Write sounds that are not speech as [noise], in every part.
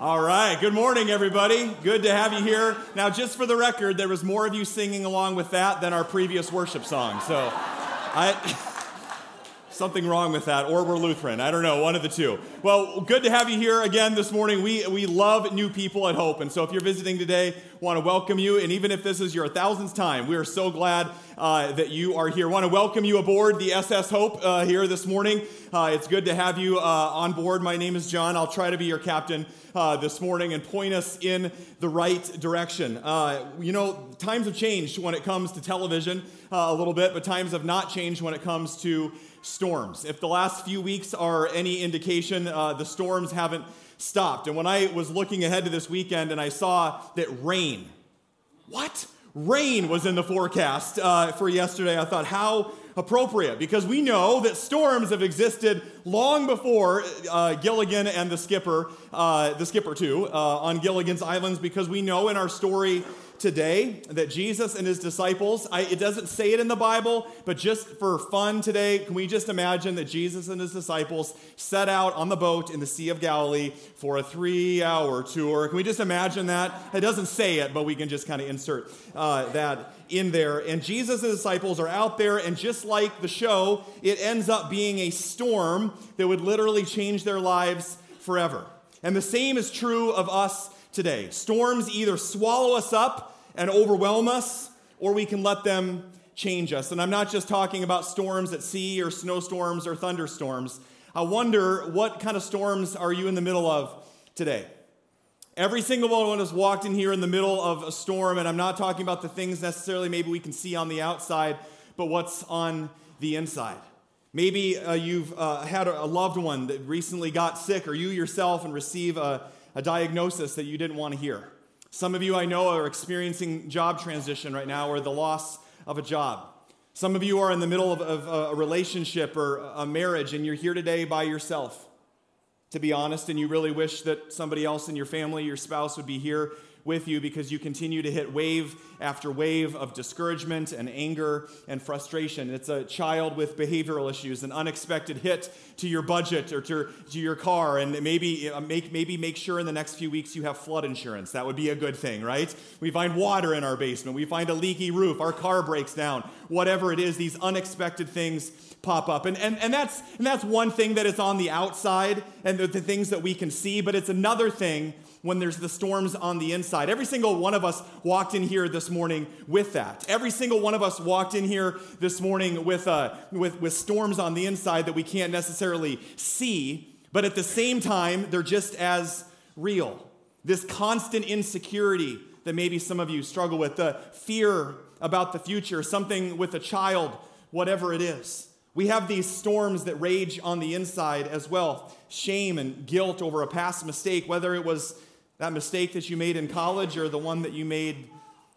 All right. Good morning, everybody. Good to have you here. Now, just for the record, there was more of you singing along with that than our previous worship song. So, I. [laughs] Something wrong with that, or we're Lutheran. I don't know, one of the two. Well, good to have you here again this morning. We, we love new people at Hope. And so if you're visiting today, want to welcome you. And even if this is your thousandth time, we are so glad uh, that you are here. Want to welcome you aboard the SS Hope uh, here this morning. Uh, it's good to have you uh, on board. My name is John. I'll try to be your captain uh, this morning and point us in the right direction. Uh, you know, times have changed when it comes to television a little bit, but times have not changed when it comes to storms. If the last few weeks are any indication, uh, the storms haven't stopped. And when I was looking ahead to this weekend and I saw that rain, what? Rain was in the forecast uh, for yesterday. I thought, how appropriate, because we know that storms have existed long before uh, Gilligan and the skipper, uh, the skipper too, uh, on Gilligan's Islands, because we know in our story today that Jesus and his disciples, I, it doesn't say it in the Bible, but just for fun today, can we just imagine that Jesus and his disciples set out on the boat in the Sea of Galilee for a three hour tour? Can we just imagine that? It doesn't say it, but we can just kind of insert uh, that in there. And Jesus and his disciples are out there, and just like the show, it ends up being a storm that would literally change their lives forever. And the same is true of us today. Storms either swallow us up and overwhelm us, or we can let them change us. And I'm not just talking about storms at sea or snowstorms or thunderstorms. I wonder what kind of storms are you in the middle of today? Every single one of us walked in here in the middle of a storm, and I'm not talking about the things necessarily maybe we can see on the outside, but what's on the inside. Maybe uh, you've uh, had a loved one that recently got sick, or you yourself and receive a, a diagnosis that you didn't want to hear. Some of you I know are experiencing job transition right now or the loss of a job. Some of you are in the middle of, of a relationship or a marriage and you're here today by yourself, to be honest, and you really wish that somebody else in your family, your spouse, would be here with you because you continue to hit wave after wave of discouragement and anger and frustration. It's a child with behavioral issues, an unexpected hit to your budget or to, to your car, and maybe uh, make, maybe make sure in the next few weeks you have flood insurance. That would be a good thing, right? We find water in our basement, we find a leaky roof, our car breaks down, whatever it is, these unexpected things pop up. And, and, and, that's, and that's one thing that is on the outside and the, the things that we can see, but it's another thing when there's the storms on the inside. Every single one of us walked in here this morning with that. Every single one of us walked in here this morning with, uh, with, with storms on the inside that we can't necessarily see, but at the same time, they're just as real. This constant insecurity that maybe some of you struggle with, the fear about the future, something with a child, whatever it is. We have these storms that rage on the inside as well shame and guilt over a past mistake, whether it was that mistake that you made in college or the one that you made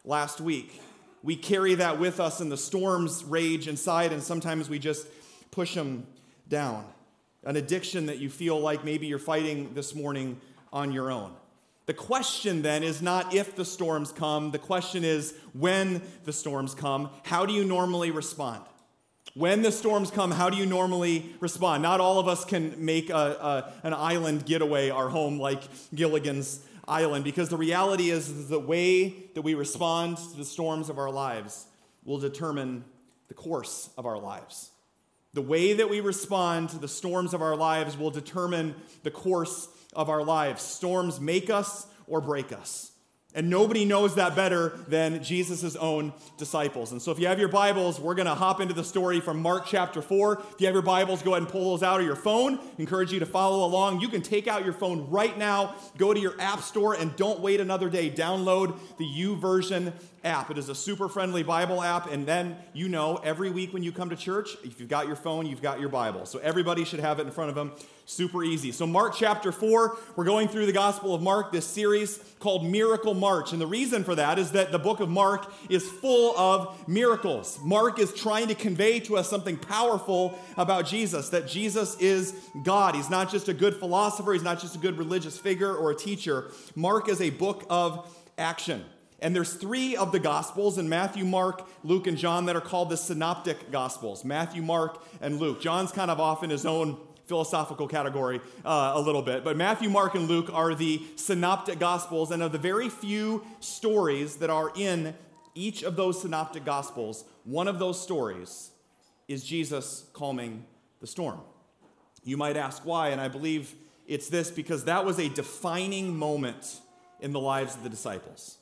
last week. We carry that with us, and the storms rage inside, and sometimes we just push them down. An addiction that you feel like maybe you're fighting this morning on your own. The question then is not if the storms come, the question is when the storms come. How do you normally respond? When the storms come, how do you normally respond? Not all of us can make a, a, an island getaway our home like Gilligan's island because the reality is the way that we respond to the storms of our lives will determine the course of our lives. The way that we respond to the storms of our lives will determine the course of our lives. Storms make us or break us. And nobody knows that better than Jesus' own disciples. And so, if you have your Bibles, we're going to hop into the story from Mark chapter 4. If you have your Bibles, go ahead and pull those out of your phone. Encourage you to follow along. You can take out your phone right now, go to your App Store, and don't wait another day. Download the YouVersion app. It is a super friendly Bible app. And then you know every week when you come to church, if you've got your phone, you've got your Bible. So, everybody should have it in front of them super easy. So, Mark chapter 4, we're going through the Gospel of Mark, this series called Miracle March. And the reason for that is that the book of Mark is full of miracles. Mark is trying to convey to us something powerful about Jesus that Jesus is God. He's not just a good philosopher, he's not just a good religious figure or a teacher. Mark is a book of action. And there's three of the Gospels in Matthew, Mark, Luke, and John that are called the synoptic Gospels Matthew, Mark, and Luke. John's kind of off in his own philosophical category uh, a little bit. But Matthew, Mark, and Luke are the synoptic gospels, and of the very few stories that are in each of those synoptic gospels, one of those stories is Jesus calming the storm. You might ask why, and I believe it's this because that was a defining moment in the lives of the disciples.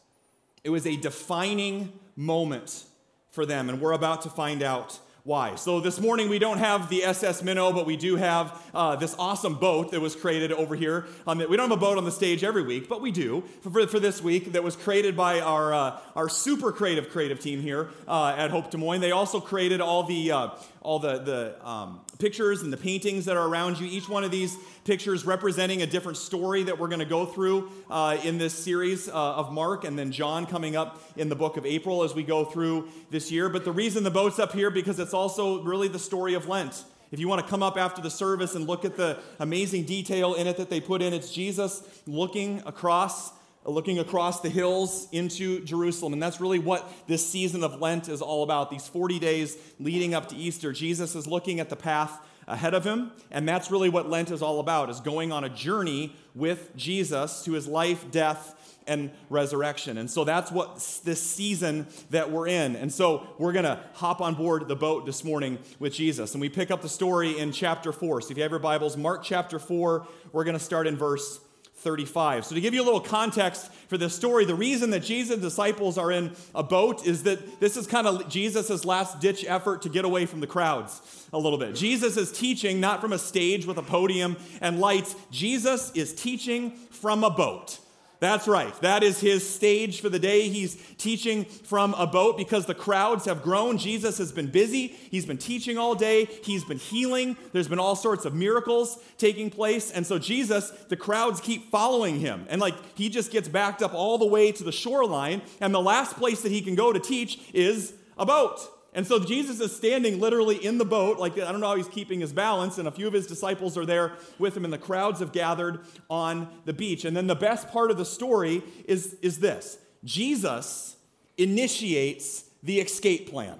It was a defining moment for them, and we're about to find out why. So this morning we don't have the SS Minnow, but we do have uh, this awesome boat that was created over here. The, we don't have a boat on the stage every week, but we do for, for this week that was created by our, uh, our super creative creative team here uh, at Hope Des Moines. They also created all the uh, all the, the um, pictures and the paintings that are around you. Each one of these pictures representing a different story that we're going to go through uh, in this series uh, of Mark, and then John coming up in the book of April as we go through this year. But the reason the boat's up here because it's also really the story of Lent. If you want to come up after the service and look at the amazing detail in it that they put in, it's Jesus looking across looking across the hills into Jerusalem. And that's really what this season of Lent is all about. These 40 days leading up to Easter, Jesus is looking at the path ahead of him, and that's really what Lent is all about, is going on a journey with Jesus to his life, death, and resurrection. And so that's what this season that we're in. And so we're going to hop on board the boat this morning with Jesus. And we pick up the story in chapter 4. So if you have your Bibles, Mark chapter 4, we're going to start in verse 35. So, to give you a little context for this story, the reason that Jesus' disciples are in a boat is that this is kind of Jesus' last ditch effort to get away from the crowds a little bit. Jesus is teaching not from a stage with a podium and lights, Jesus is teaching from a boat. That's right. That is his stage for the day. He's teaching from a boat because the crowds have grown. Jesus has been busy. He's been teaching all day. He's been healing. There's been all sorts of miracles taking place. And so, Jesus, the crowds keep following him. And like he just gets backed up all the way to the shoreline. And the last place that he can go to teach is a boat. And so Jesus is standing literally in the boat, like I don't know how he's keeping his balance, and a few of his disciples are there with him, and the crowds have gathered on the beach. And then the best part of the story is, is this Jesus initiates the escape plan.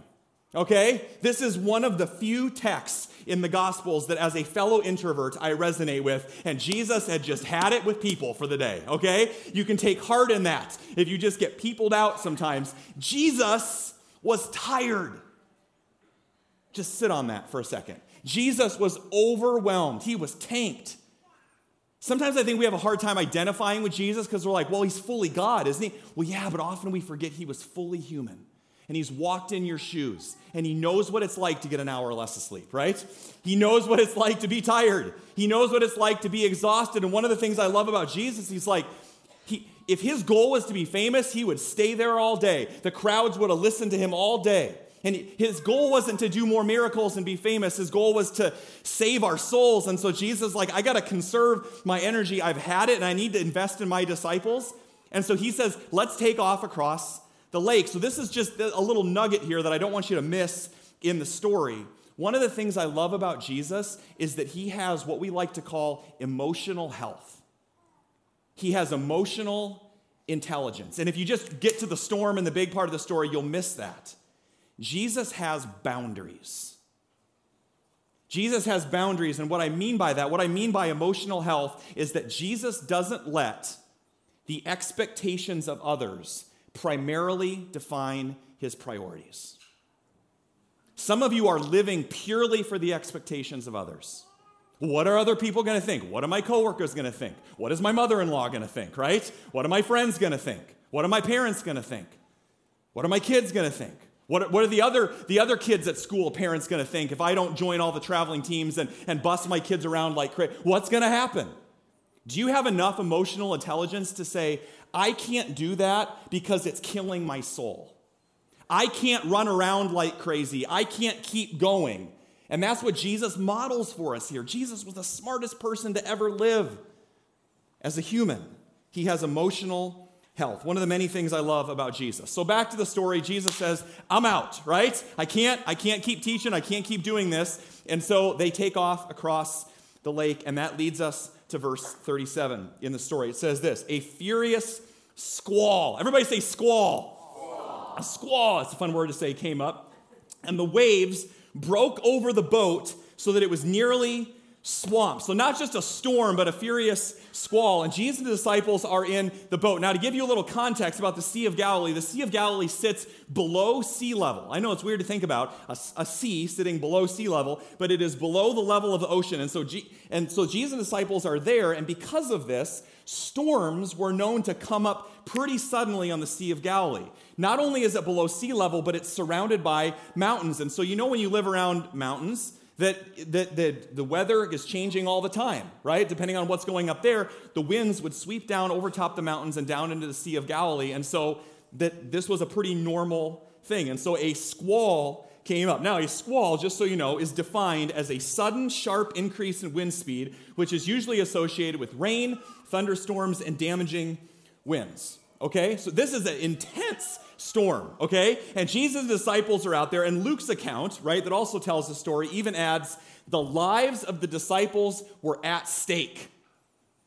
Okay? This is one of the few texts in the Gospels that, as a fellow introvert, I resonate with. And Jesus had just had it with people for the day. Okay? You can take heart in that if you just get peopled out sometimes. Jesus was tired. Just sit on that for a second. Jesus was overwhelmed, he was tanked. Sometimes I think we have a hard time identifying with Jesus because we're like, well, he's fully God, isn't he? Well, yeah, but often we forget he was fully human. And he's walked in your shoes. And he knows what it's like to get an hour or less of sleep, right? He knows what it's like to be tired. He knows what it's like to be exhausted. And one of the things I love about Jesus, he's like, if his goal was to be famous, he would stay there all day. The crowds would have listened to him all day. And his goal wasn't to do more miracles and be famous. His goal was to save our souls. And so Jesus like, I got to conserve my energy. I've had it and I need to invest in my disciples. And so he says, let's take off across the lake. So this is just a little nugget here that I don't want you to miss in the story. One of the things I love about Jesus is that he has what we like to call emotional health. He has emotional intelligence. And if you just get to the storm and the big part of the story, you'll miss that. Jesus has boundaries. Jesus has boundaries. And what I mean by that, what I mean by emotional health, is that Jesus doesn't let the expectations of others primarily define his priorities. Some of you are living purely for the expectations of others. What are other people going to think? What are my coworkers going to think? What is my mother in law going to think, right? What are my friends going to think? What are my parents going to think? What are my kids going to think? What, what are the other, the other kids at school parents going to think if I don't join all the traveling teams and, and bust my kids around like crazy? What's going to happen? Do you have enough emotional intelligence to say, I can't do that because it's killing my soul? I can't run around like crazy. I can't keep going and that's what Jesus models for us here. Jesus was the smartest person to ever live as a human. He has emotional health. One of the many things I love about Jesus. So back to the story, Jesus says, "I'm out, right? I can't I can't keep teaching, I can't keep doing this." And so they take off across the lake and that leads us to verse 37 in the story. It says this, "A furious squall." Everybody say squall. squall. A squall, it's a fun word to say, came up, and the waves broke over the boat so that it was nearly swamp. So, not just a storm, but a furious squall. And Jesus and the disciples are in the boat. Now, to give you a little context about the Sea of Galilee, the Sea of Galilee sits below sea level. I know it's weird to think about a, a sea sitting below sea level, but it is below the level of the ocean. And so, G, and so Jesus and the disciples are there. And because of this, storms were known to come up pretty suddenly on the Sea of Galilee. Not only is it below sea level, but it's surrounded by mountains. And so, you know, when you live around mountains, that, that, that the weather is changing all the time, right? Depending on what's going up there, the winds would sweep down over top the mountains and down into the Sea of Galilee. And so that this was a pretty normal thing. And so a squall came up. Now, a squall, just so you know, is defined as a sudden, sharp increase in wind speed, which is usually associated with rain, thunderstorms, and damaging winds. Okay? So this is an intense storm, okay? And Jesus' disciples are out there, and Luke's account, right, that also tells the story, even adds the lives of the disciples were at stake.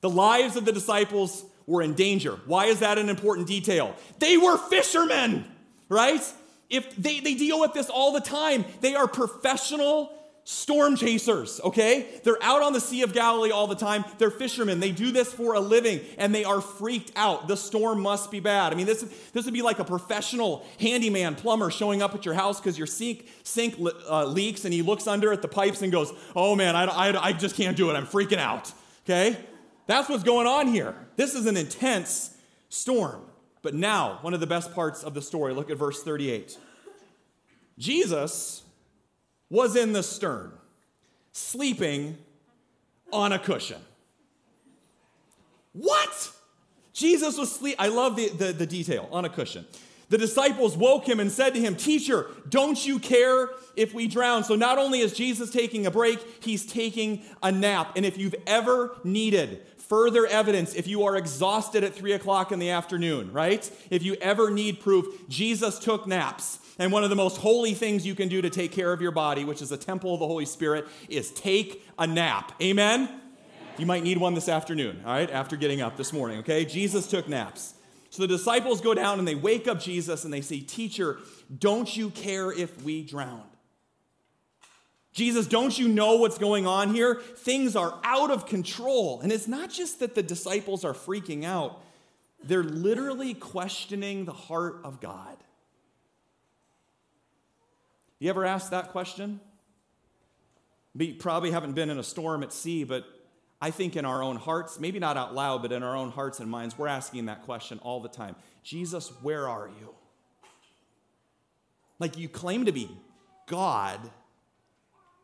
The lives of the disciples were in danger. Why is that an important detail? They were fishermen, right? If they, they deal with this all the time, they are professional storm chasers, okay? They're out on the Sea of Galilee all the time. They're fishermen. They do this for a living and they are freaked out. The storm must be bad. I mean, this, this would be like a professional handyman plumber showing up at your house because your sink, sink uh, leaks and he looks under at the pipes and goes, Oh man, I, I, I just can't do it. I'm freaking out, okay? That's what's going on here. This is an intense storm. But now, one of the best parts of the story, look at verse 38. Jesus was in the stern, sleeping on a cushion. What? Jesus was sleep. I love the, the, the, detail on a cushion. The disciples woke him and said to him, Teacher, don't you care if we drown? So not only is Jesus taking a break, he's taking a nap. And if you've ever needed further evidence, if you are exhausted at three o'clock in the afternoon, right? If you ever need proof, Jesus took naps. And one of the most holy things you can do to take care of your body, which is a temple of the Holy Spirit, is take a nap. Amen? Amen? You might need one this afternoon, all right, after getting up this morning, okay? Jesus took naps. So the disciples go down and they wake up Jesus and they say, Teacher, don't you care if we drown? Jesus, don't you know what's going on here? Things are out of control. And it's not just that the disciples are freaking out, they're literally questioning the heart of God. You ever asked that question? We probably haven't been in a storm at sea, but I think in our own hearts, maybe not out loud, but in our own hearts and minds, we're asking that question all the time Jesus, where are you? Like you claim to be God,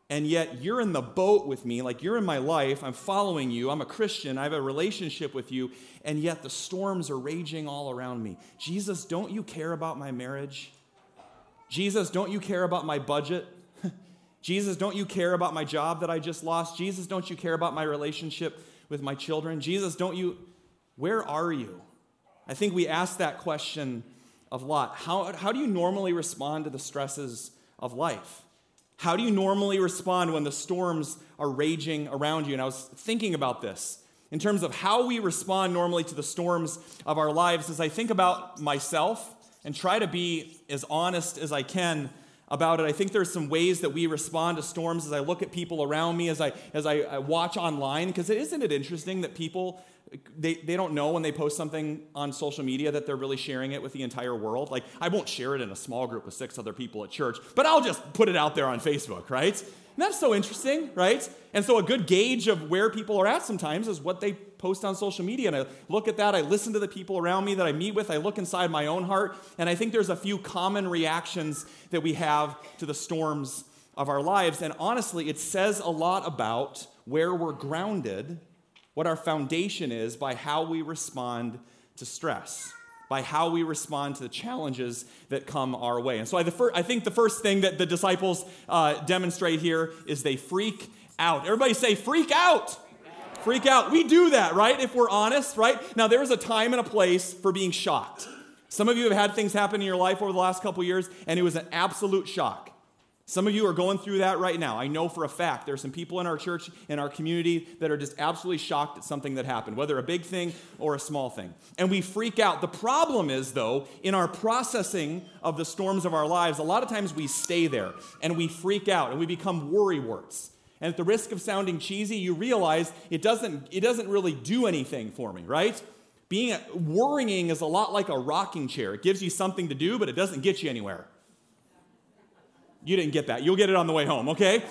and yet you're in the boat with me, like you're in my life, I'm following you, I'm a Christian, I have a relationship with you, and yet the storms are raging all around me. Jesus, don't you care about my marriage? Jesus, don't you care about my budget? [laughs] Jesus, don't you care about my job that I just lost? Jesus, don't you care about my relationship with my children? Jesus, don't you, where are you? I think we ask that question of Lot. How, how do you normally respond to the stresses of life? How do you normally respond when the storms are raging around you? And I was thinking about this in terms of how we respond normally to the storms of our lives as I think about myself and try to be as honest as I can about it. I think there's some ways that we respond to storms as I look at people around me, as I, as I, I watch online, because isn't it interesting that people, they, they don't know when they post something on social media that they're really sharing it with the entire world. Like, I won't share it in a small group with six other people at church, but I'll just put it out there on Facebook, right? That's so interesting, right? And so, a good gauge of where people are at sometimes is what they post on social media. And I look at that, I listen to the people around me that I meet with, I look inside my own heart, and I think there's a few common reactions that we have to the storms of our lives. And honestly, it says a lot about where we're grounded, what our foundation is, by how we respond to stress by how we respond to the challenges that come our way. And so I, fir- I think the first thing that the disciples uh, demonstrate here is they freak out. Everybody say, freak out. Freak out. We do that, right? If we're honest, right? Now, there is a time and a place for being shocked. Some of you have had things happen in your life over the last couple years, and it was an absolute shock. Some of you are going through that right now. I know for a fact there are some people in our church, in our community, that are just absolutely shocked at something that happened, whether a big thing or a small thing. And we freak out. The problem is, though, in our processing of the storms of our lives, a lot of times we stay there and we freak out and we become worry warts. And at the risk of sounding cheesy, you realize it doesn't, it doesn't really do anything for me, right? Being worrying is a lot like a rocking chair. It gives you something to do, but it doesn't get you anywhere. You didn't get that. You'll get it on the way home, okay?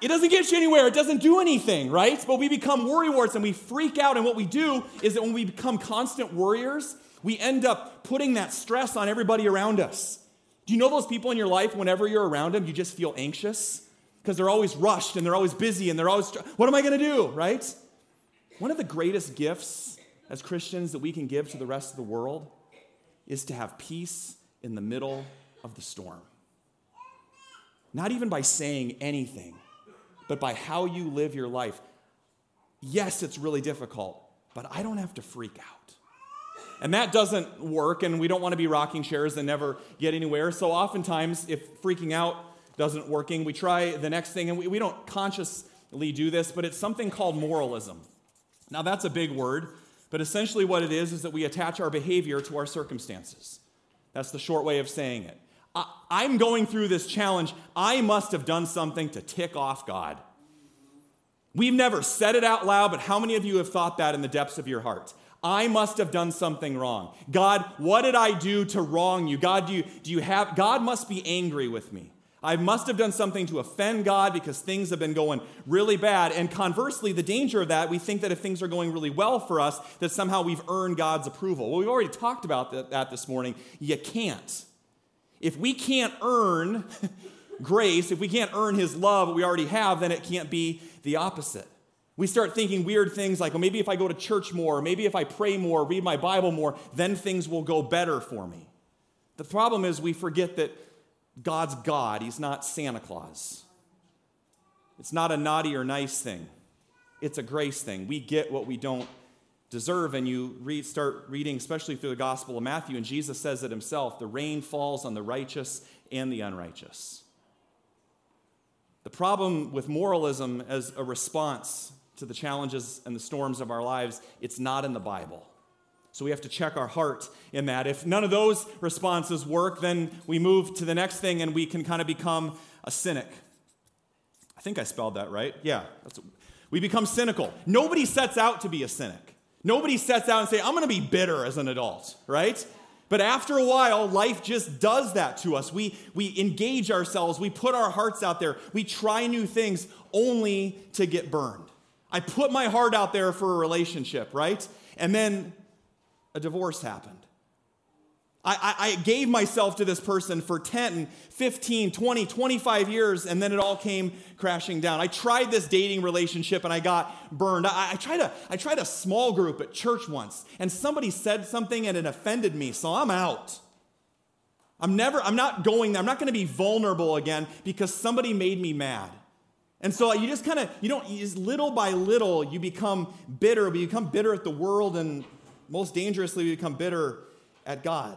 It doesn't get you anywhere. It doesn't do anything, right? But we become worrywarts and we freak out. And what we do is that when we become constant worriers, we end up putting that stress on everybody around us. Do you know those people in your life, whenever you're around them, you just feel anxious? Because they're always rushed and they're always busy and they're always, what am I going to do, right? One of the greatest gifts as Christians that we can give to the rest of the world is to have peace in the middle of the storm. Not even by saying anything, but by how you live your life. Yes, it's really difficult, but I don't have to freak out. And that doesn't work, and we don't want to be rocking chairs and never get anywhere. So, oftentimes, if freaking out doesn't working, we try the next thing, and we, we don't consciously do this, but it's something called moralism. Now, that's a big word, but essentially what it is is that we attach our behavior to our circumstances. That's the short way of saying it. I, I'm going through this challenge. I must have done something to tick off God. We've never said it out loud, but how many of you have thought that in the depths of your heart? I must have done something wrong. God, what did I do to wrong you? God, do you, do you have, God must be angry with me. I must have done something to offend God because things have been going really bad. And conversely, the danger of that, we think that if things are going really well for us, that somehow we've earned God's approval. Well, we've already talked about that this morning. You can't. If we can't earn [laughs] grace, if we can't earn His love, we already have, then it can't be the opposite. We start thinking weird things like, well, maybe if I go to church more, maybe if I pray more, read my Bible more, then things will go better for me. The problem is we forget that God's God, He's not Santa Claus. It's not a naughty or nice thing, it's a grace thing. We get what we don't deserve. And you read, start reading, especially through the Gospel of Matthew, and Jesus says it himself the rain falls on the righteous and the unrighteous. The problem with moralism as a response to the challenges and the storms of our lives, it's not in the Bible. So we have to check our heart in that. If none of those responses work, then we move to the next thing and we can kind of become a cynic. I think I spelled that right. Yeah. we become cynical. Nobody sets out to be a cynic. Nobody sets out and say, I'm going to be bitter as an adult, right? But after a while, life just does that to us. We, we engage ourselves, we put our hearts out there, we try new things only to get burned. I put my heart out there for a relationship, right? And then a divorce happened. I, I, gave myself to this person for 10, 15, 20, 25 years, and then it all came crashing down. I tried this dating relationship and I got burned. I, I, tried a, I tried a small group at church once, and somebody said something and it offended me, so I'm out. I'm never, I'm not going there. I'm not going to be vulnerable again because somebody made me mad. And so you just kind of, you don't, just little by little, you become bitter. We become bitter at the world, and most dangerously, we become bitter at God.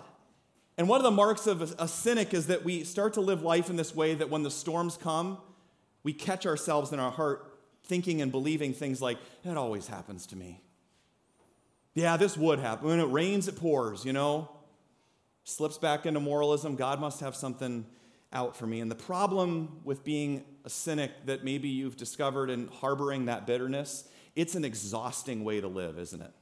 And one of the marks of a, cynic is that we start to live life in this way that when the storms come, we catch ourselves in our heart thinking and believing things like, that always happens to me. Yeah, this would happen. When it rains, it pours, you know? Slips back into moralism. God must have something out for me. And the problem with being a cynic that maybe you've discovered and harboring that bitterness, it's an exhausting way to live, isn't it?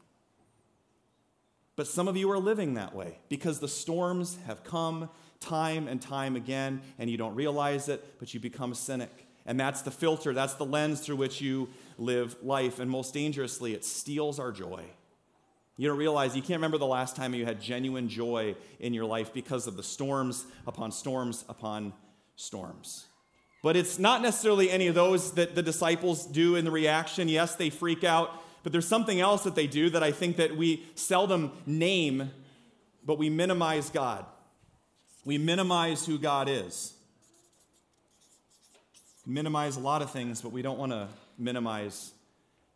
But some of you are living that way because the storms have come time and time again, and you don't realize it, but you become a cynic. And that's the filter, that's the lens through which you live life. And most dangerously, it steals our joy. You don't realize, you can't remember the last time you had genuine joy in your life because of the storms upon storms upon storms. But it's not necessarily any of those that the disciples do in the reaction. Yes, they freak out, but there's something else that they do that I think that we seldom name, but we minimize God. We minimize who God is. minimize a lot of things, but we don't want to minimize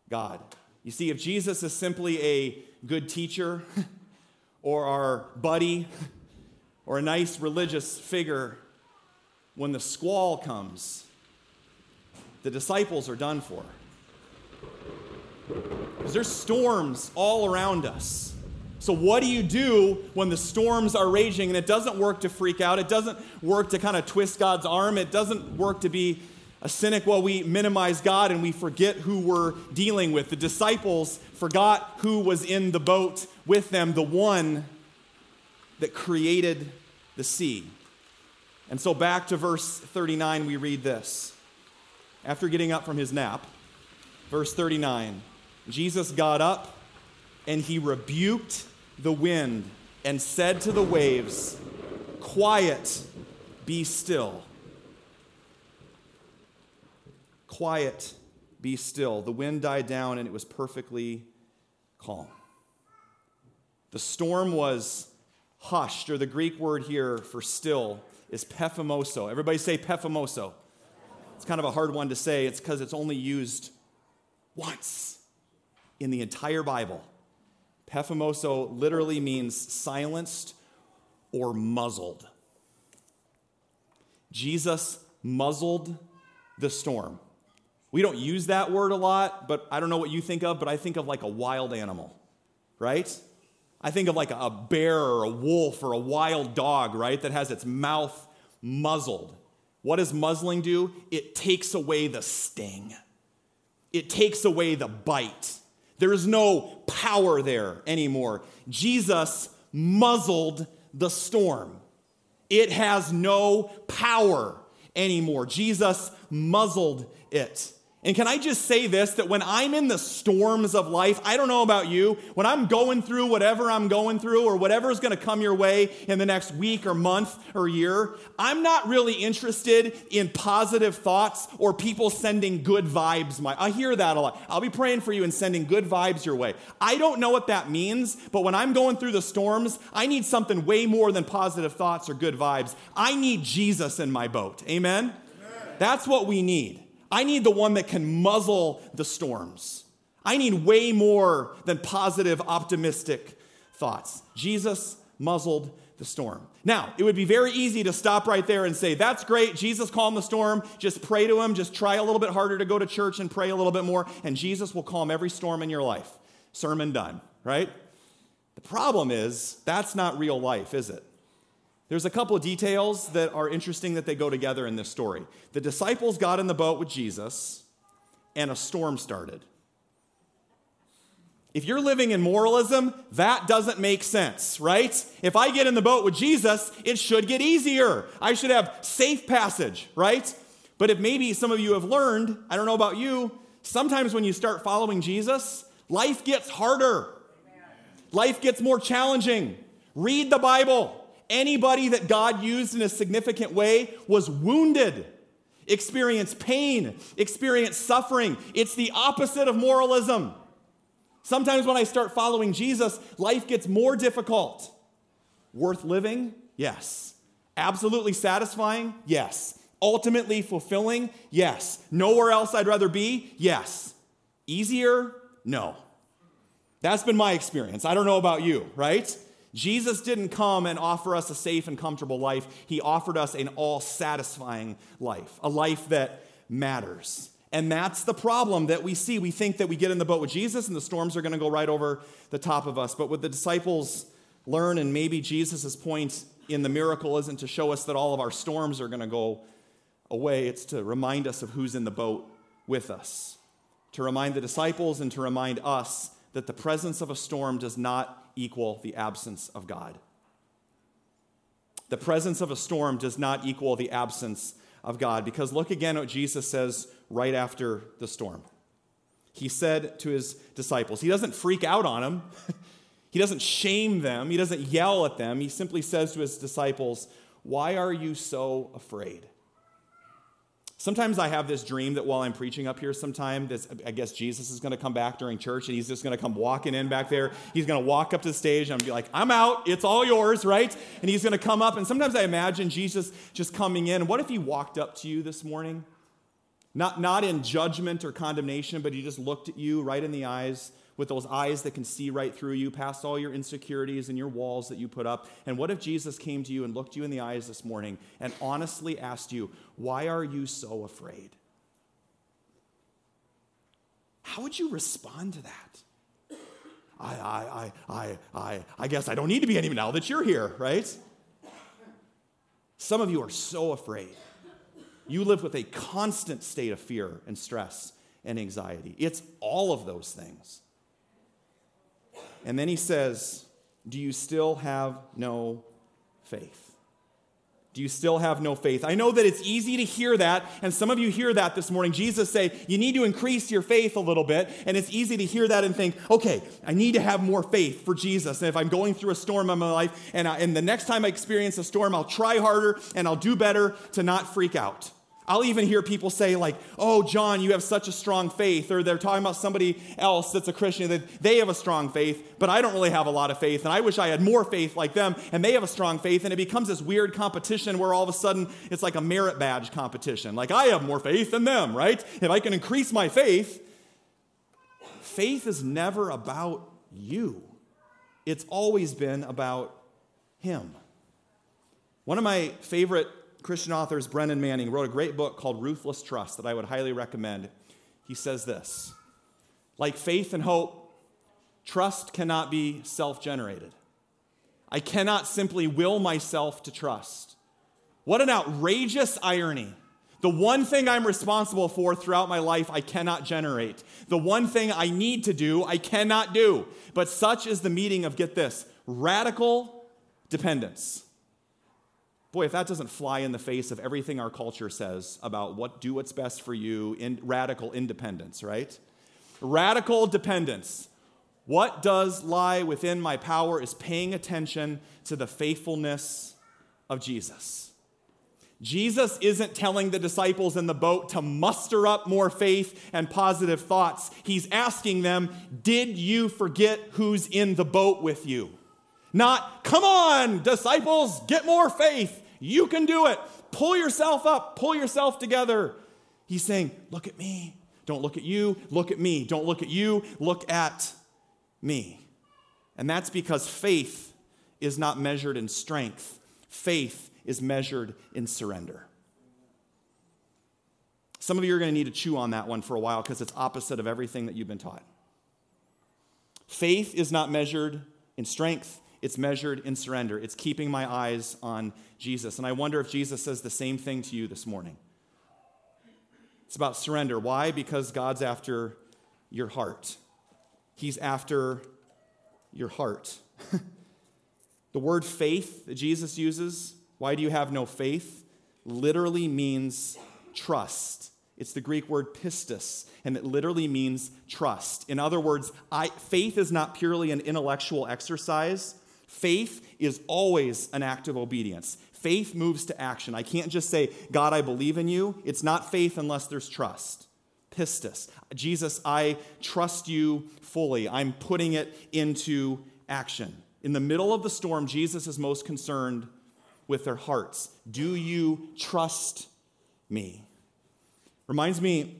God. You see, if Jesus is simply a good teacher [laughs] or our buddy or a nice religious figure, when the squall comes, the disciples are done for. Because there's storms all around us. So, what do you do when the storms are raging and it doesn't work to freak out? It doesn't work to kind of twist God's arm. It doesn't work to be A cynic, while we minimize God and we forget who we're dealing with. The disciples forgot who was in the boat with them, the one that created the sea. And so back to verse 39, we read this. After getting up from his nap, verse 39 Jesus got up and he rebuked the wind and said to the waves, Quiet, be still. Quiet, be still. The wind died down and it was perfectly calm. The storm was hushed, or the Greek word here for still is pephimoso. Everybody say pephimoso. It's kind of a hard one to say. It's because it's only used once in the entire Bible. Pephimoso literally means silenced or muzzled. Jesus muzzled the storm. We don't use that word a lot, but I don't know what you think of, but I think of like a wild animal, right? I think of like a bear or a wolf or a wild dog, right, that has its mouth muzzled. What does muzzling do? It takes away the sting, it takes away the bite. There is no power there anymore. Jesus muzzled the storm. It has no power anymore. Jesus muzzled it. And can I just say this that when I'm in the storms of life, I don't know about you, when I'm going through whatever I'm going through or whatever is going to come your way in the next week or month or year, I'm not really interested in positive thoughts or people sending good vibes my I hear that a lot. I'll be praying for you and sending good vibes your way. I don't know what that means, but when I'm going through the storms, I need something way more than positive thoughts or good vibes. I need Jesus in my boat. Amen. Amen. That's what we need. I need the one that can muzzle the storms. I need way more than positive, optimistic thoughts. Jesus muzzled the storm. Now, it would be very easy to stop right there and say, That's great. Jesus calmed the storm. Just pray to him. Just try a little bit harder to go to church and pray a little bit more, and Jesus will calm every storm in your life. Sermon done, right? The problem is, that's not real life, is it? There's a couple of details that are interesting that they go together in this story. The disciples got in the boat with Jesus, and a storm started. If you're living in moralism, that doesn't make sense, right? If I get in the boat with Jesus, it should get easier. I should have safe passage, right? But if maybe some of you have learned, I don't know about you, sometimes when you start following Jesus, life gets harder. Life gets more challenging. Read the Bible. Anybody that God used in a significant way was wounded, experienced pain, experienced suffering. It's the opposite of moralism. Sometimes when I start following Jesus, life gets more difficult. Worth living? Yes. Absolutely satisfying? Yes. Ultimately fulfilling? Yes. Nowhere else I'd rather be? Yes. Easier? No. That's been my experience. I don't know about you, right? Jesus didn't come and offer us a safe and comfortable life. He offered us an all satisfying life, a life that matters. And that's the problem that we see. We think that we get in the boat with Jesus and the storms are going to go right over the top of us. But what the disciples learn, and maybe Jesus' point in the miracle isn't to show us that all of our storms are going to go away, it's to remind us of who's in the boat with us, to remind the disciples and to remind us that the presence of a storm does not equal the absence of God. The presence of a storm does not equal the absence of God because look again what Jesus says right after the storm. He said to his disciples, He doesn't freak out on them, [laughs] He doesn't shame them, He doesn't yell at them. He simply says to his disciples, Why are you so afraid? Sometimes I have this dream that while I'm preaching up here sometime, this, I guess Jesus is going to come back during church and he's just going to come walking in back there. He's going to walk up to the stage and be like, I'm out. It's all yours, right? And he's going to come up. And sometimes I imagine Jesus just coming in. What if he walked up to you this morning? Not, not in judgment or condemnation, but he just looked at you right in the eyes with those eyes that can see right through you, past all your insecurities and your walls that you put up? And what if Jesus came to you and looked you in the eyes this morning and honestly asked you, Why are you so afraid? How would you respond to that? I, I, I, I, I, I guess I don't need to be any now that you're here, right? Some of you are so afraid. You live with a constant state of fear and stress and anxiety. It's all of those things. And then he says, Do you still have no faith? Do you still have no faith? I know that it's easy to hear that, and some of you hear that this morning. Jesus say, you need to increase your faith a little bit, and it's easy to hear that and think, okay, I need to have more faith for Jesus. And if I'm going through a storm in my life, and, I, and the next time I experience a storm, I'll try harder and I'll do better to not freak out. I'll even hear people say, like, oh, John, you have such a strong faith. Or they're talking about somebody else that's a Christian that they have a strong faith, but I don't really have a lot of faith. And I wish I had more faith like them, and they have a strong faith. And it becomes this weird competition where all of a sudden it's like a merit badge competition. Like, I have more faith than them, right? If I can increase my faith, faith is never about you, it's always been about Him. One of my favorite Christian authors, Brennan Manning, wrote a great book called Ruthless Trust that I would highly recommend. He says this Like faith and hope, trust cannot be self generated. I cannot simply will myself to trust. What an outrageous irony. The one thing I'm responsible for throughout my life, I cannot generate. The one thing I need to do, I cannot do. But such is the meeting of, get this, radical dependence. Boy, if that doesn't fly in the face of everything our culture says about what do what's best for you in radical independence, right? Radical dependence. What does lie within my power is paying attention to the faithfulness of Jesus. Jesus isn't telling the disciples in the boat to muster up more faith and positive thoughts. He's asking them, Did you forget who's in the boat with you? Not, come on, disciples, get more faith. You can do it. Pull yourself up, pull yourself together. He's saying, Look at me. Don't look at you, look at me. Don't look at you, look at me. And that's because faith is not measured in strength, faith is measured in surrender. Some of you are going to need to chew on that one for a while because it's opposite of everything that you've been taught. Faith is not measured in strength, it's measured in surrender. It's keeping my eyes on Jesus. And I wonder if Jesus says the same thing to you this morning. It's about surrender. Why? Because God's after your heart. He's after your heart. [laughs] the word faith that Jesus uses, why do you have no faith? Literally means trust. It's the Greek word pistis, and it literally means trust. In other words, I, faith is not purely an intellectual exercise, Faith is always an act of obedience. Faith moves to action. I can't just say, God, I believe in you. It's not faith unless there's trust. Pistis. Jesus, I trust you fully. I'm putting it into action. In the middle of the storm, Jesus is most concerned with their hearts. Do you trust me? Reminds me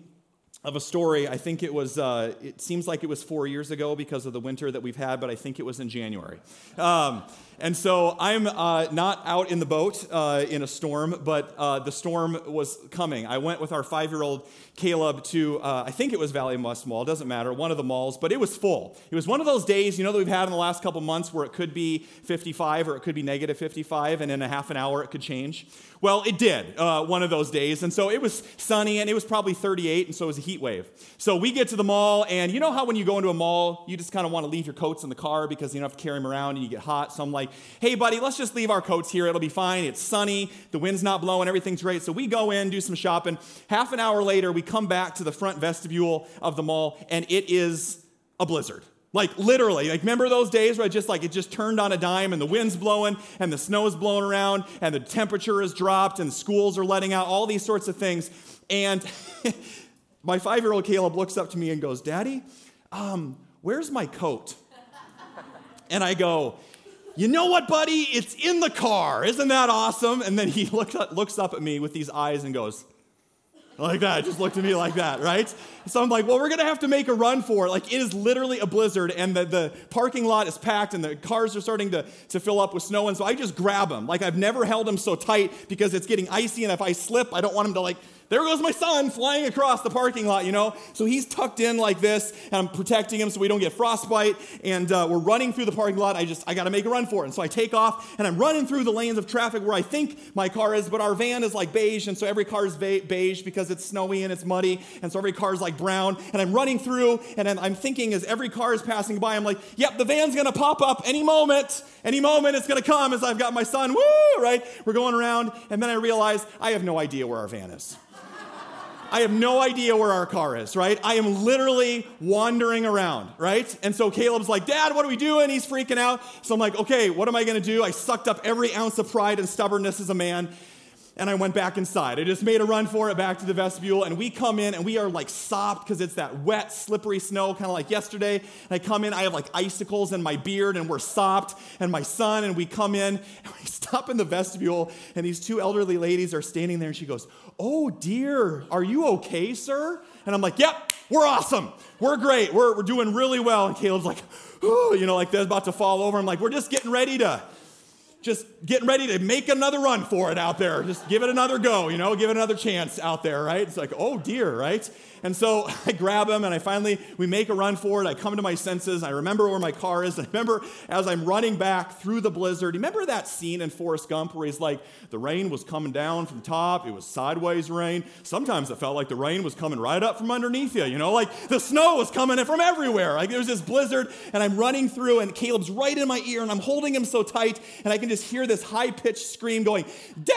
of a story. I think it was, uh, it seems like it was four years ago because of the winter that we've had, but I think it was in January. Um, and so I'm uh, not out in the boat uh, in a storm, but uh, the storm was coming. I went with our five year old Caleb to, uh, I think it was Valley West Mall, doesn't matter, one of the malls, but it was full. It was one of those days, you know, that we've had in the last couple months where it could be 55 or it could be negative 55, and in a half an hour it could change. Well, it did uh, one of those days. And so it was sunny and it was probably 38, and so it was a heat wave. So we get to the mall, and you know how when you go into a mall, you just kind of want to leave your coats in the car because you don't have to carry them around and you get hot. So I'm like, hey, buddy, let's just leave our coats here. It'll be fine. It's sunny, the wind's not blowing, everything's great. So we go in, do some shopping. Half an hour later, we come back to the front vestibule of the mall, and it is a blizzard. Like literally, like remember those days where it just like it just turned on a dime and the wind's blowing and the snow's blowing around and the temperature has dropped and schools are letting out, all these sorts of things. And [laughs] my five year old Caleb looks up to me and goes, Daddy, um, where's my coat? And I go, you know what, buddy? It's in the car. Isn't that awesome? And then he [laughs] looks up, looks up at me with these eyes and goes, like that, just looked at me like that, right? So I'm like, well, we're gonna have to make a run for it. Like, it is literally a blizzard, and the, the parking lot is packed, and the cars are starting to, to fill up with snow. And so I just grab him. Like, I've never held him so tight because it's getting icy, and if I slip, I don't want him to like there goes my son flying across the parking lot, you know? So he's tucked in like this, and I'm protecting him so we don't get frostbite. And uh, we're running through the parking lot. I just, I got to make a run for it. And so I take off, and I'm running through the lanes of traffic where I think my car is, but our van is like beige, and so every car is beige because it's snowy and it's muddy, and so every car is like brown. And I'm running through, and I'm thinking as every car is passing by, I'm like, yep, the van's going to pop up any moment. Any moment it's going to come as I've got my son, woo, right? We're going around, and then I realize I have no idea where our van is. I have no idea where our car is, right? I am literally wandering around, right? And so Caleb's like, Dad, what are we doing? He's freaking out. So I'm like, okay, what am I gonna do? I sucked up every ounce of pride and stubbornness as a man and I went back inside. I just made a run for it back to the vestibule, and we come in and we are like sopped because it's that wet, slippery snow, kind of like yesterday. And I come in, I have like icicles in my beard, and we're sopped, and my son, and we come in, [laughs] and we stop in the vestibule, and these two elderly ladies are standing there, and she goes, Oh dear, are you okay, sir? And I'm like, Yep, we're awesome. We're great. We're, we're doing really well. And Caleb's like, Ooh, you know, like they're about to fall over. I'm like, We're just getting ready to just getting ready to make another run for it out there. Just give it another go, you know, give it another chance out there, right? It's like, oh dear, right? And so [laughs] I grab him and I finally, we make a run for it. I come to my senses. I remember where my car is. [laughs] I remember as I'm running back through the blizzard. Remember that scene in Forrest Gump where he's like, the rain was coming down from top. It was sideways rain. Sometimes it felt like the rain was coming right up from underneath you, you know, like the snow was coming in from everywhere. Like there's this blizzard and I'm running through and Caleb's right in my ear and I'm holding him so tight and I can just hear this high pitched scream going, Daddy!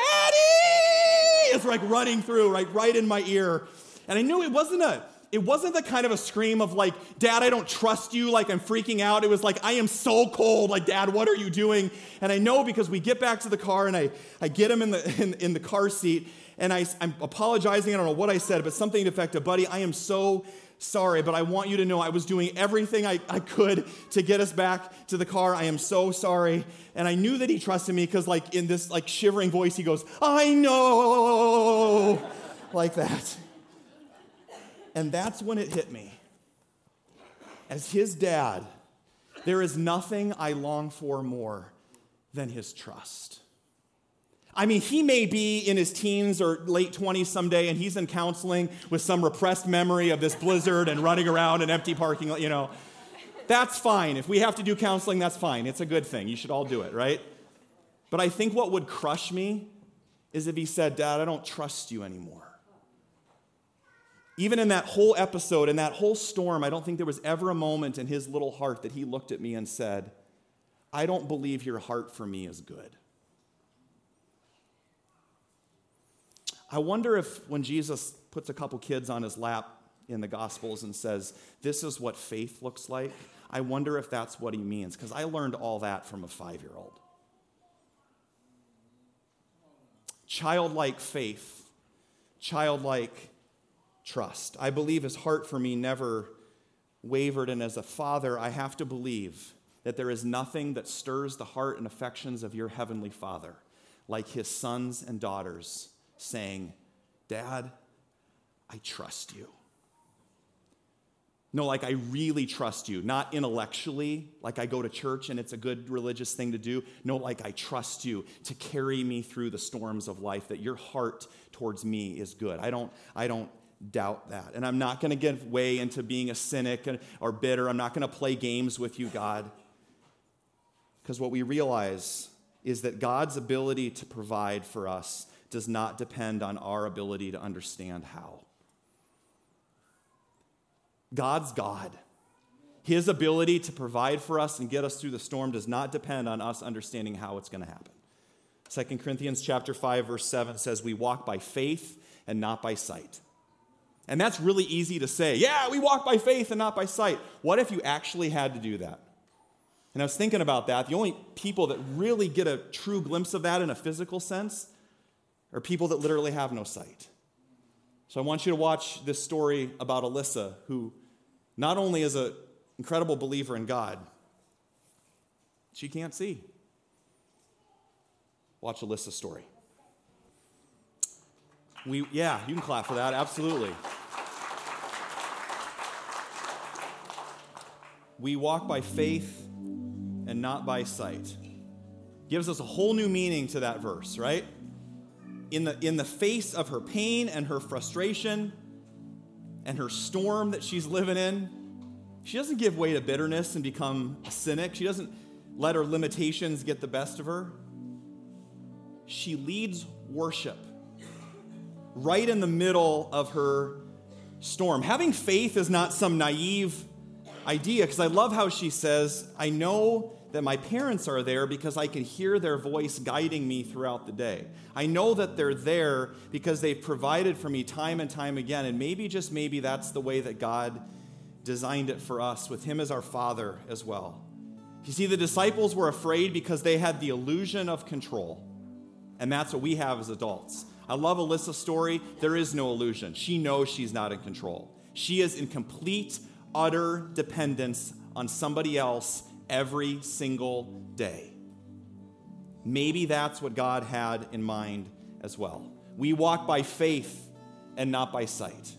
It's like running through, right, right in my ear. And I knew it wasn't a it wasn't the kind of a scream of like, Dad, I don't trust you, like I'm freaking out. It was like, I am so cold, like, Dad, what are you doing? And I know because we get back to the car and I, I get him in the, [laughs] in, in the car seat and I, I'm apologizing. I don't know what I said, but something to effect buddy, I am so sorry, but I want you to know I was doing everything I, I could to get us back to the car. I am so sorry. And I knew that he trusted me because, like, in this like shivering voice, he goes, I know, [laughs] like that. And that's when it hit me. As his dad, there is nothing I long for more than his trust. I mean, he may be in his teens or late 20s someday, and he's in counseling with some repressed memory of this blizzard and running around an empty parking lot, you know. That's fine. If we have to do counseling, that's fine. It's a good thing. You should all do it, right? But I think what would crush me is if he said, Dad, I don't trust you anymore. Even in that whole episode, in that whole storm, I don't think there was ever a moment in his little heart that he looked at me and said, I don't believe your heart for me is good. I wonder if when Jesus puts a couple kids on his lap in the Gospels and says, This is what faith looks like, I wonder if that's what he means, because I learned all that from a five year old. Childlike faith, childlike trust. I believe his heart for me never wavered, and as a father, I have to believe that there is nothing that stirs the heart and affections of your heavenly Father like his sons and daughters saying, Dad, I trust you. No, like I really trust you, not intellectually, like I go to church and it's a good religious thing to do. No, like I trust you to carry me through the storms of life, that your heart towards me is good. I don't, I don't doubt that. And I'm not going to give way into being a cynic or bitter. I'm not going to play games with you, God. Because what we realize is that God's ability to provide for us does not depend on our ability to understand how. God's God. His ability to provide for us and get us through the storm does not depend on us understanding how it's going to happen. 2 Corinthians chapter 5 verse 7 says we walk by faith and not by sight. And that's really easy to say. Yeah, we walk by faith and not by sight. What if you actually had to do that? And I was thinking about that. The only people that really get a true glimpse of that in a physical sense are people that literally have no sight. So I want you to watch this story about Alyssa, who not only is an incredible believer in God, she can't see. Watch Alyssa's story. We, yeah, you can clap for that, absolutely. We walk by faith and not by sight. Gives us a whole new meaning to that verse, right? in the, in the face of her pain and her frustration and her storm that she's living in, she doesn't give way to bitterness and become a cynic. She doesn't let her limitations get the best of her. She leads worship right in the middle of her storm. Having faith is not some naive idea because I love how she says, I know that my parents are there because I can hear their voice guiding me throughout the day. I know that they're there because they've provided for me time and time again. And maybe, just maybe, that's the way that God designed it for us, with Him as our Father as well. You see, the disciples were afraid because they had the illusion of control. And that's what we have as adults. I love Alyssa's story. There is no illusion. She knows she's not in control. She is in complete, utter dependence on somebody else every single day. Maybe that's what God had in mind as well. We walk by faith and not by sight.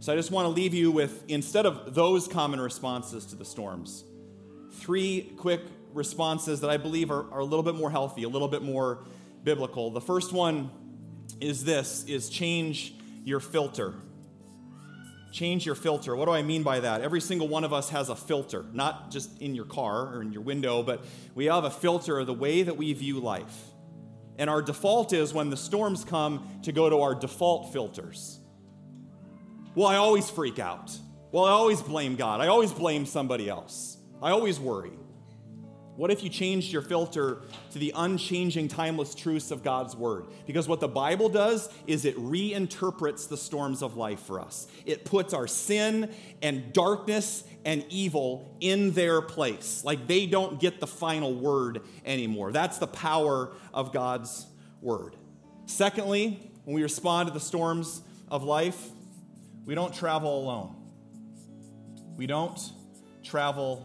So I just want to leave you with, instead of those common responses to the storms, three quick responses that I believe are, are a little bit more healthy, a little bit more biblical. The first one is this is change your filter. Change your filter. What do I mean by that? Every single one of us has a filter, not just in your car or in your window, but we have a filter of the way that we view life. And our default is when the storms come to go to our default filters. Well, I always freak out. Well, I always blame God. I always blame somebody else. I always worry. What if you changed your filter to the unchanging, timeless truths of God's Word? Because what the Bible does is it reinterprets the storms of life for us. It puts our sin and darkness and evil in their place. Like they don't get the final word anymore. That's the power of God's Word. Secondly, when we respond to the storms of life, we don't travel alone. We don't travel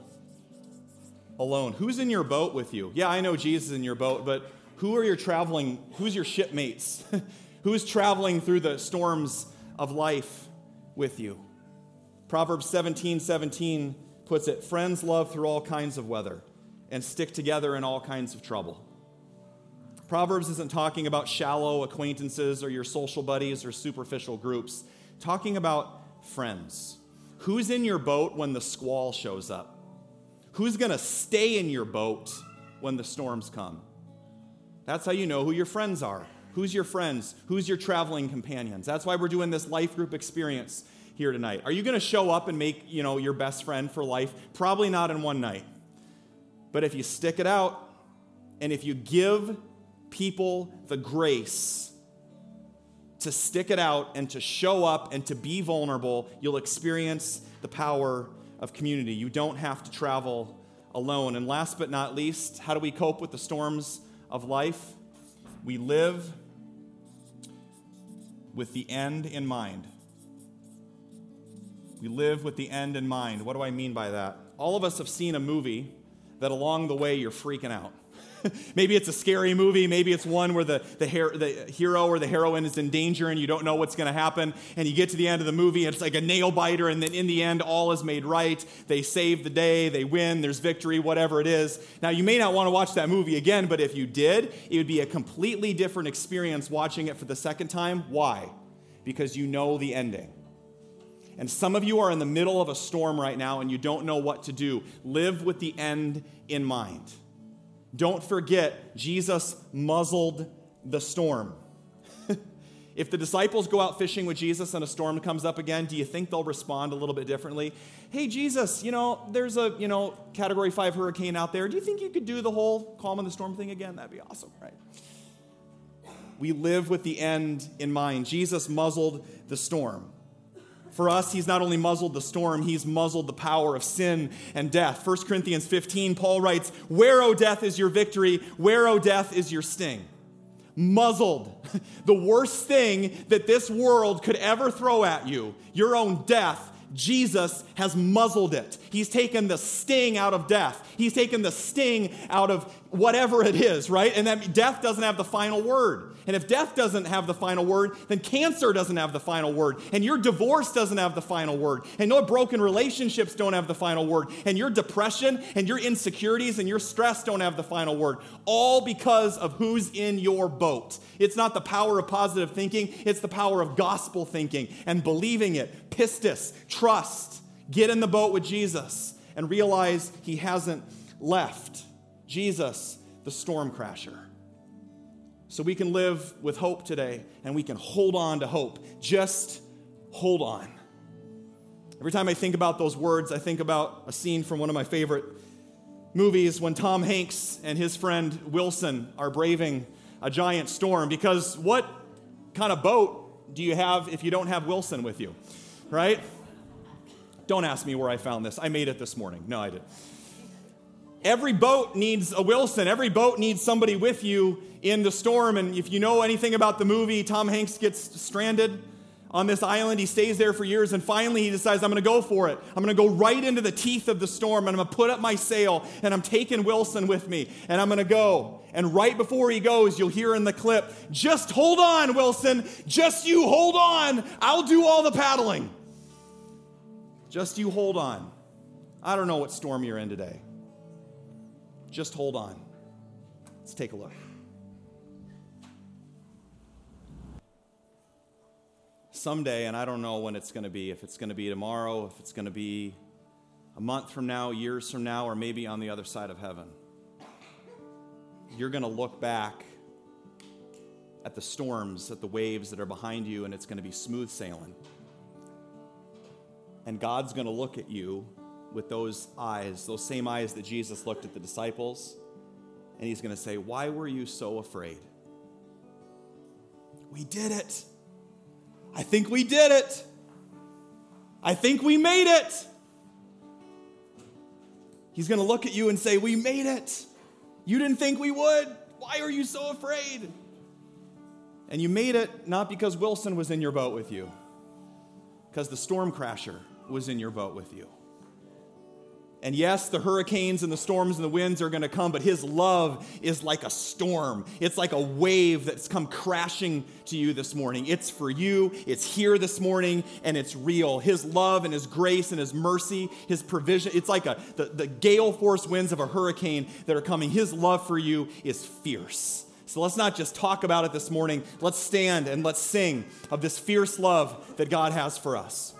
alone. Who's in your boat with you? Yeah, I know Jesus is in your boat, but who are your traveling? Who's your shipmates? [laughs] who's traveling through the storms of life with you? Proverbs 17 17 puts it friends love through all kinds of weather and stick together in all kinds of trouble. Proverbs isn't talking about shallow acquaintances or your social buddies or superficial groups, talking about friends. Who's in your boat when the squall shows up? Who's going to stay in your boat when the storms come? That's how you know who your friends are. Who's your friends? Who's your traveling companions? That's why we're doing this life group experience here tonight. Are you going to show up and make, you know, your best friend for life? Probably not in one night. But if you stick it out and if you give people the grace to stick it out and to show up and to be vulnerable, you'll experience the power of community. You don't have to travel alone. And last but not least, how do we cope with the storms of life? We live with the end in mind. We live with the end in mind. What do I mean by that? All of us have seen a movie that along the way you're freaking out. [laughs] maybe it's a scary movie. Maybe it's one where the, the, her- the hero or the heroine is in danger and you don't know what's going to happen. And you get to the end of the movie it's like a nail biter. And then in the end, all is made right. They save the day, they win, there's victory, whatever it is. Now, you may not want to watch that movie again, but if you did, it would be a completely different experience watching it for the second time. Why? Because you know the ending. And some of you are in the middle of a storm right now and you don't know what to do. Live with the end in mind. Don't forget, Jesus muzzled the storm. [laughs] if the disciples go out fishing with Jesus and a storm comes up again, do you think they'll respond a little bit differently? Hey, Jesus, you know, there's a, you know, category five hurricane out there. Do you think you could do the whole calm in the storm thing again? That'd be awesome, right? We live with the end in mind. Jesus muzzled the storm. For us, he's not only muzzled the storm, he's muzzled the power of sin and death. 1 Corinthians 15, Paul writes, Where, O death, is your victory? Where, O death, is your sting? Muzzled. [laughs] The worst thing that this world could ever throw at you, your own death, Jesus has muzzled it. He's taken the sting out of death. He's taken the sting out of whatever it is, right? And that death doesn't have the final word. And if death doesn't have the final word, then cancer doesn't have the final word. And your divorce doesn't have the final word. And no broken relationships don't have the final word. And your depression and your insecurities and your stress don't have the final word. All because of who's in your boat. It's not the power of positive thinking, it's the power of gospel thinking and believing it. Pistis, trust. Get in the boat with Jesus and realize he hasn't left. Jesus, the storm crasher. So we can live with hope today and we can hold on to hope. Just hold on. Every time I think about those words, I think about a scene from one of my favorite movies when Tom Hanks and his friend Wilson are braving a giant storm. Because what kind of boat do you have if you don't have Wilson with you, right? Don't ask me where I found this. I made it this morning. No, I didn't. Every boat needs a Wilson. Every boat needs somebody with you in the storm. And if you know anything about the movie, Tom Hanks gets stranded on this island. He stays there for years, and finally he decides, I'm going to go for it. I'm going to go right into the teeth of the storm, and I'm going to put up my sail, and I'm taking Wilson with me, and I'm going to go. And right before he goes, you'll hear in the clip, just hold on, Wilson. Just you hold on. I'll do all the paddling. Just you hold on. I don't know what storm you're in today. Just hold on. Let's take a look. Someday, and I don't know when it's going to be, if it's going to be tomorrow, if it's going to be a month from now, years from now, or maybe on the other side of heaven, you're going to look back at the storms, at the waves that are behind you, and it's going to be smooth sailing. And God's going to look at you with those eyes, those same eyes that Jesus looked at the disciples, and he's going to say, Why were you so afraid? We did it. I think we did it. I think we made it. He's going to look at you and say, We made it. You didn't think we would. Why are you so afraid? And you made it not because Wilson was in your boat with you, because the storm crasher was in your boat with you. And yes, the hurricanes and the storms and the winds are going to come, but his love is like a storm. It's like a wave that's come crashing to you this morning. It's for you, it's here this morning, and it's real. His love and his grace and his mercy, his provision, it's like a, the, the gale force winds of a hurricane that are coming. His love for you is fierce. So let's not just talk about it this morning. Let's stand and let's sing of this fierce love that God has for us.